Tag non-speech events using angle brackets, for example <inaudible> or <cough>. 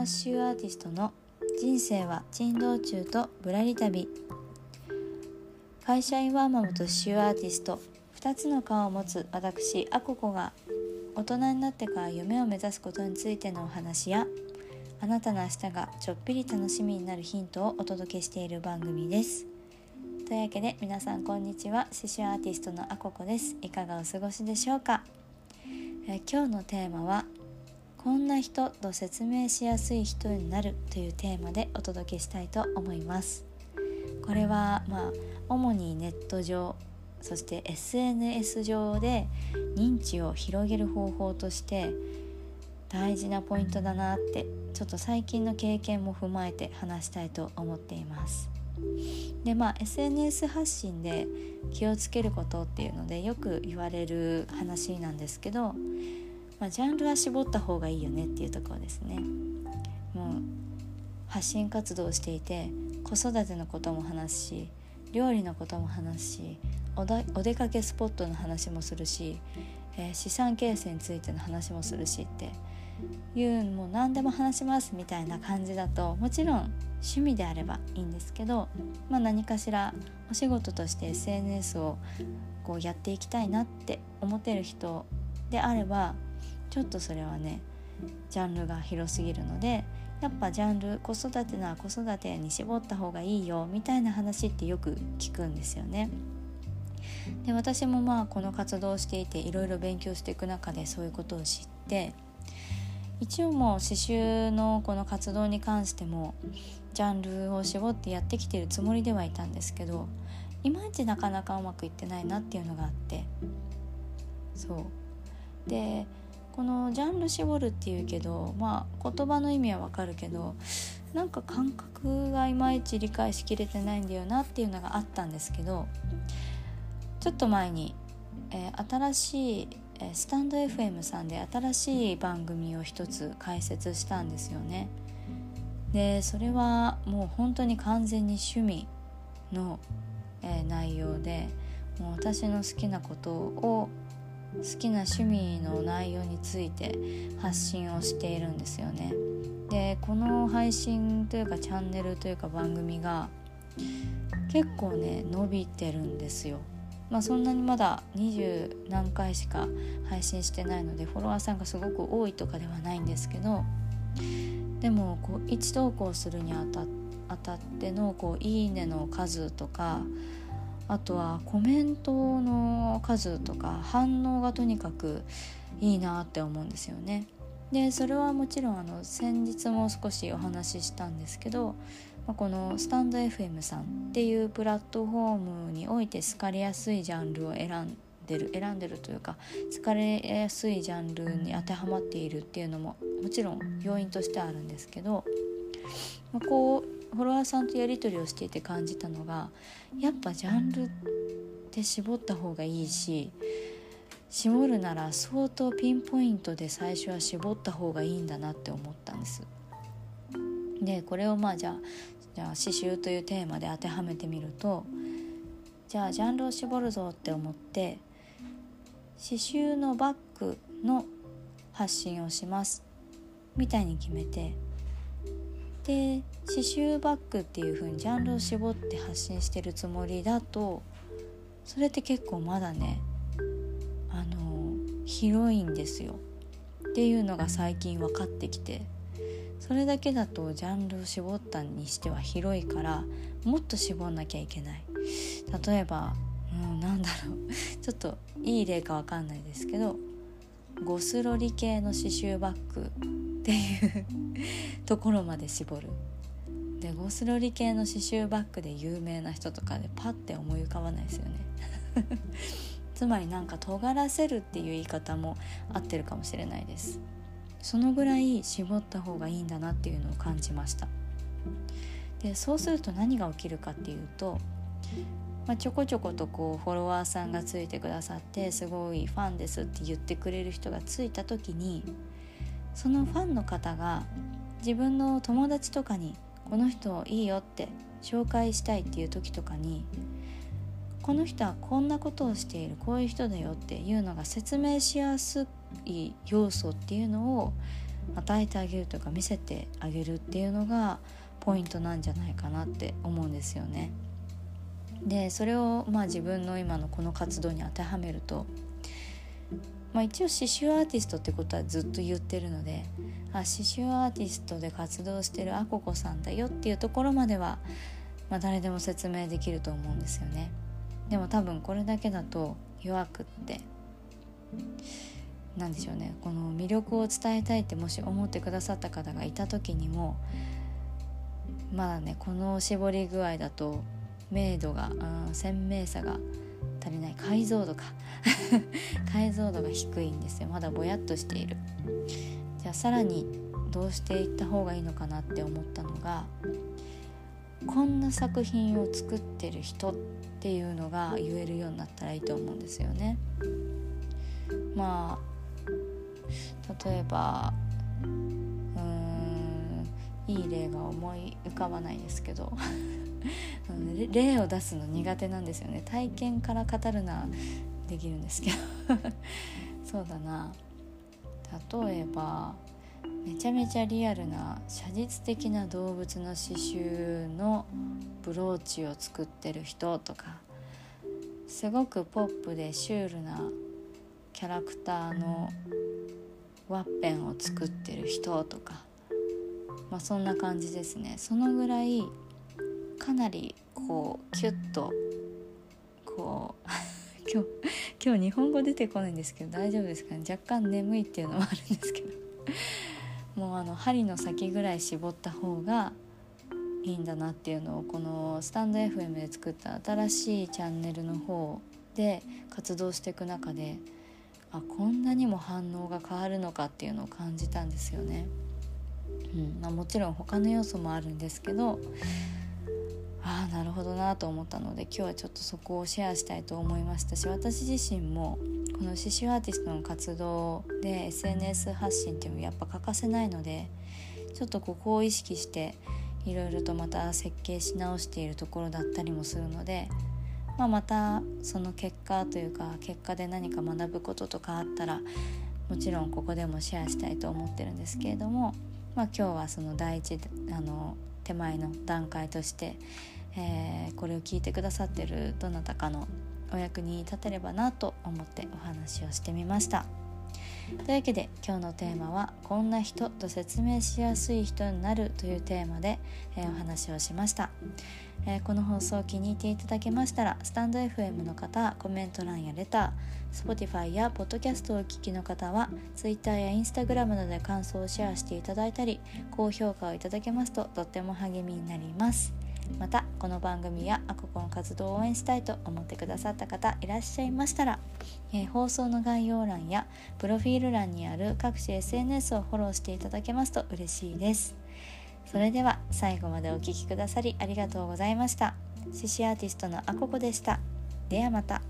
マッシュアーティストの人生は珍道中とぶらり旅。会社員ワーママと刺繍アーティスト。2つの顔を持つ私アココが大人になってから夢を目指すことについてのお話やあなたの明日がちょっぴり楽しみになるヒントをお届けしている番組です。というわけで皆さんこんにちは。刺繍アーティストのアココです。いかがお過ごしでしょうか、え今日のテーマはこんな人と説明しやすい人になるというテーマでお届けしたいと思います。これはまあ主にネット上そして SNS 上で認知を広げる方法として大事なポイントだなってちょっと最近の経験も踏まえて話したいと思っています。でまあ SNS 発信で気をつけることっていうのでよく言われる話なんですけどまあ、ジャンルは絞った方がいいよねっていうところですね。もう発信活動をしていて子育てのことも話すし料理のことも話すしおお出かけスポットの話もするし、えー、資産形成についての話もするしっていうもう何でも話しますみたいな感じだともちろん趣味であればいいんですけど、まあ、何かしらお仕事として SNS をこうやっていきたいなって思ってる人であればちょっとそれはねジャンルが広すぎるのでやっぱジャンル子育てなら子育てに絞った方がいいよみたいな話ってよく聞くんですよね。で私もまあこの活動をしていていろいろ勉強していく中でそういうことを知って一応もう刺繍のこの活動に関してもジャンルを絞ってやってきてるつもりではいたんですけどいまいちなかなかうまくいってないなっていうのがあってそうでこのジャンル絞るっていうけどまあ言葉の意味はわかるけどなんか感覚がいまいち理解しきれてないんだよなっていうのがあったんですけどちょっと前に、えー、新しい、えー、スタンド FM さんで新しい番組を一つ開設したんですよね。でそれはもう本当に完全に趣味の、えー、内容でもう私の好きなことを好きな趣味の内容について発信をしているんですよね。でこの配信というかチャンネルというか番組が結構ね伸びてるんですよ。まあそんなにまだ20何回しか配信してないのでフォロワーさんがすごく多いとかではないんですけどでもこう1投稿するにあたあたってのこういいねの数とかあとはコメントの数とか反応がとにかくいいなって思うんですよね。でそれはもちろんあの先日も少しお話ししたんですけど、まあ、このスタンド FM さんっていうプラットフォームにおいて好かれやすいジャンルを選んでる選んでるというか好かれやすいジャンルに当てはまっているっていうのももちろん要因としてあるんですけど、まあ、こうフォロワーさんとやり取りをしていて感じたのがやっぱジャンルって絞った方がいいし絞るなら相当ピンポイントで最初は絞った方がいいんだなって思ったんです。でこれをまあじゃあじゃあ刺繍というテーマで当てはめてみるとじゃあジャンルを絞るぞって思って刺繍のバッグの発信をしますみたいに決めてで刺繍バッグっていう風にジャンルを絞って発信してるつもりだとそれって結構まだねあの広いんですよ。っていうのが最近分かってきてそれだけだとジャンルを絞ったにしては広いからもっと絞んなきゃいけない。例えば、うん、なんだろう。<laughs> ちょっといい例か分かんないですけどゴスロリ系の刺繍バッグっていうところまで絞る。でゴスロリ系の刺繍バッグで有名な人とかでパッて思い浮かばないですよね。<laughs> つまりなんか尖らせるっていう言い方も合ってるかもしれないです。そのぐらい絞った方がいいんだなっていうのを感じました。でそうすると何が起きるかっていうとまあ、ちょこちょことこうフォロワーさんがついてくださってすごいファンですって言ってくれる人がついた時にそのファンの方が自分の友達とかにこの人いいよって紹介したいっていう時とかにこの人はこんなことをしているこういう人だよっていうのが説明しやすい要素っていうのを与えてあげるとか見せてあげるっていうのがポイントなんじゃないかなって思うんですよね。でそれをまあ自分の今のこの活動に当てはめると、まあ、一応刺繍アーティストってことはずっと言ってるのであ刺繍アーティストで活動してるあここさんだよっていうところまでは、まあ、誰でも説明できると思うんですよね。でも多分これだけだと弱くって何でしょうねこの魅力を伝えたいってもし思ってくださった方がいた時にもまだねこの絞り具合だと明度が鮮明さが足りない解像度か。<laughs> 解像度が低いんですよ。まだぼやっとしている。じゃあさらにどうしていった方がいいのかなって思ったのがこんな作品を作ってる人っていうのが言えるようになったらいいと思うんですよね。まあ例えばうーんいい例が思い浮かばないですけど。例を出すの苦手なんですよね。体験から語るなできるんですけど。<laughs> そうだな。例えばめちゃめちゃリアルな写実的な動物の刺繍のブローチを作ってる人とかすごくポップでシュールなキャラクターのワッペンを作ってる人とか、まあ、そんな感じですね。そのぐらいかなりこうキュッとこう <laughs> 今日今日日本語出てこないんですけど大丈夫ですかね？若干眠いっていうのもあるんですけどもうあの針の先ぐらい絞った方がいいんだなっていうのをこのスタンド FM で作った新しいチャンネルの方で活動していく中であこんなにも反応が変わるのかっていうのを感じたんですよね。うんまあ、もちろん他の要素もあるんですけどああなるほどなと思ったので今日はちょっとそこをシェアしたいと思いましたし私自身もこの刺繍アーティストの活動で SNS 発信っていうのもやっぱ欠かせないのでちょっとここを意識していろいろとまた設計し直しているところだったりもするので、まあ、またその結果というか結果で何か学ぶこととかあったらもちろんここでもシェアしたいと思ってるんですけれども、まあ、今日はその第一あの手前の段階として、えー、これを聞いてくださってるどなたかのお役に立てればなと思ってお話をしてみました。というわけで今日のテーマは「こんな人」と説明しやすい人になるというテーマで、えー、お話をしました、えー、この放送を気に入っていただけましたらスタンド FM の方コメント欄やレター Spotify や Podcast をお聞きの方は Twitter や Instagram などで感想をシェアしていただいたり高評価をいただけますととっても励みになります。またこの番組やアココの活動を応援したいと思ってくださった方いらっしゃいましたら、えー、放送の概要欄やプロフィール欄にある各種 SNS をフォローしていただけますと嬉しいです。それでは最後までお聴きくださりありがとうございました。獅子アーティストのアココでした。ではまた。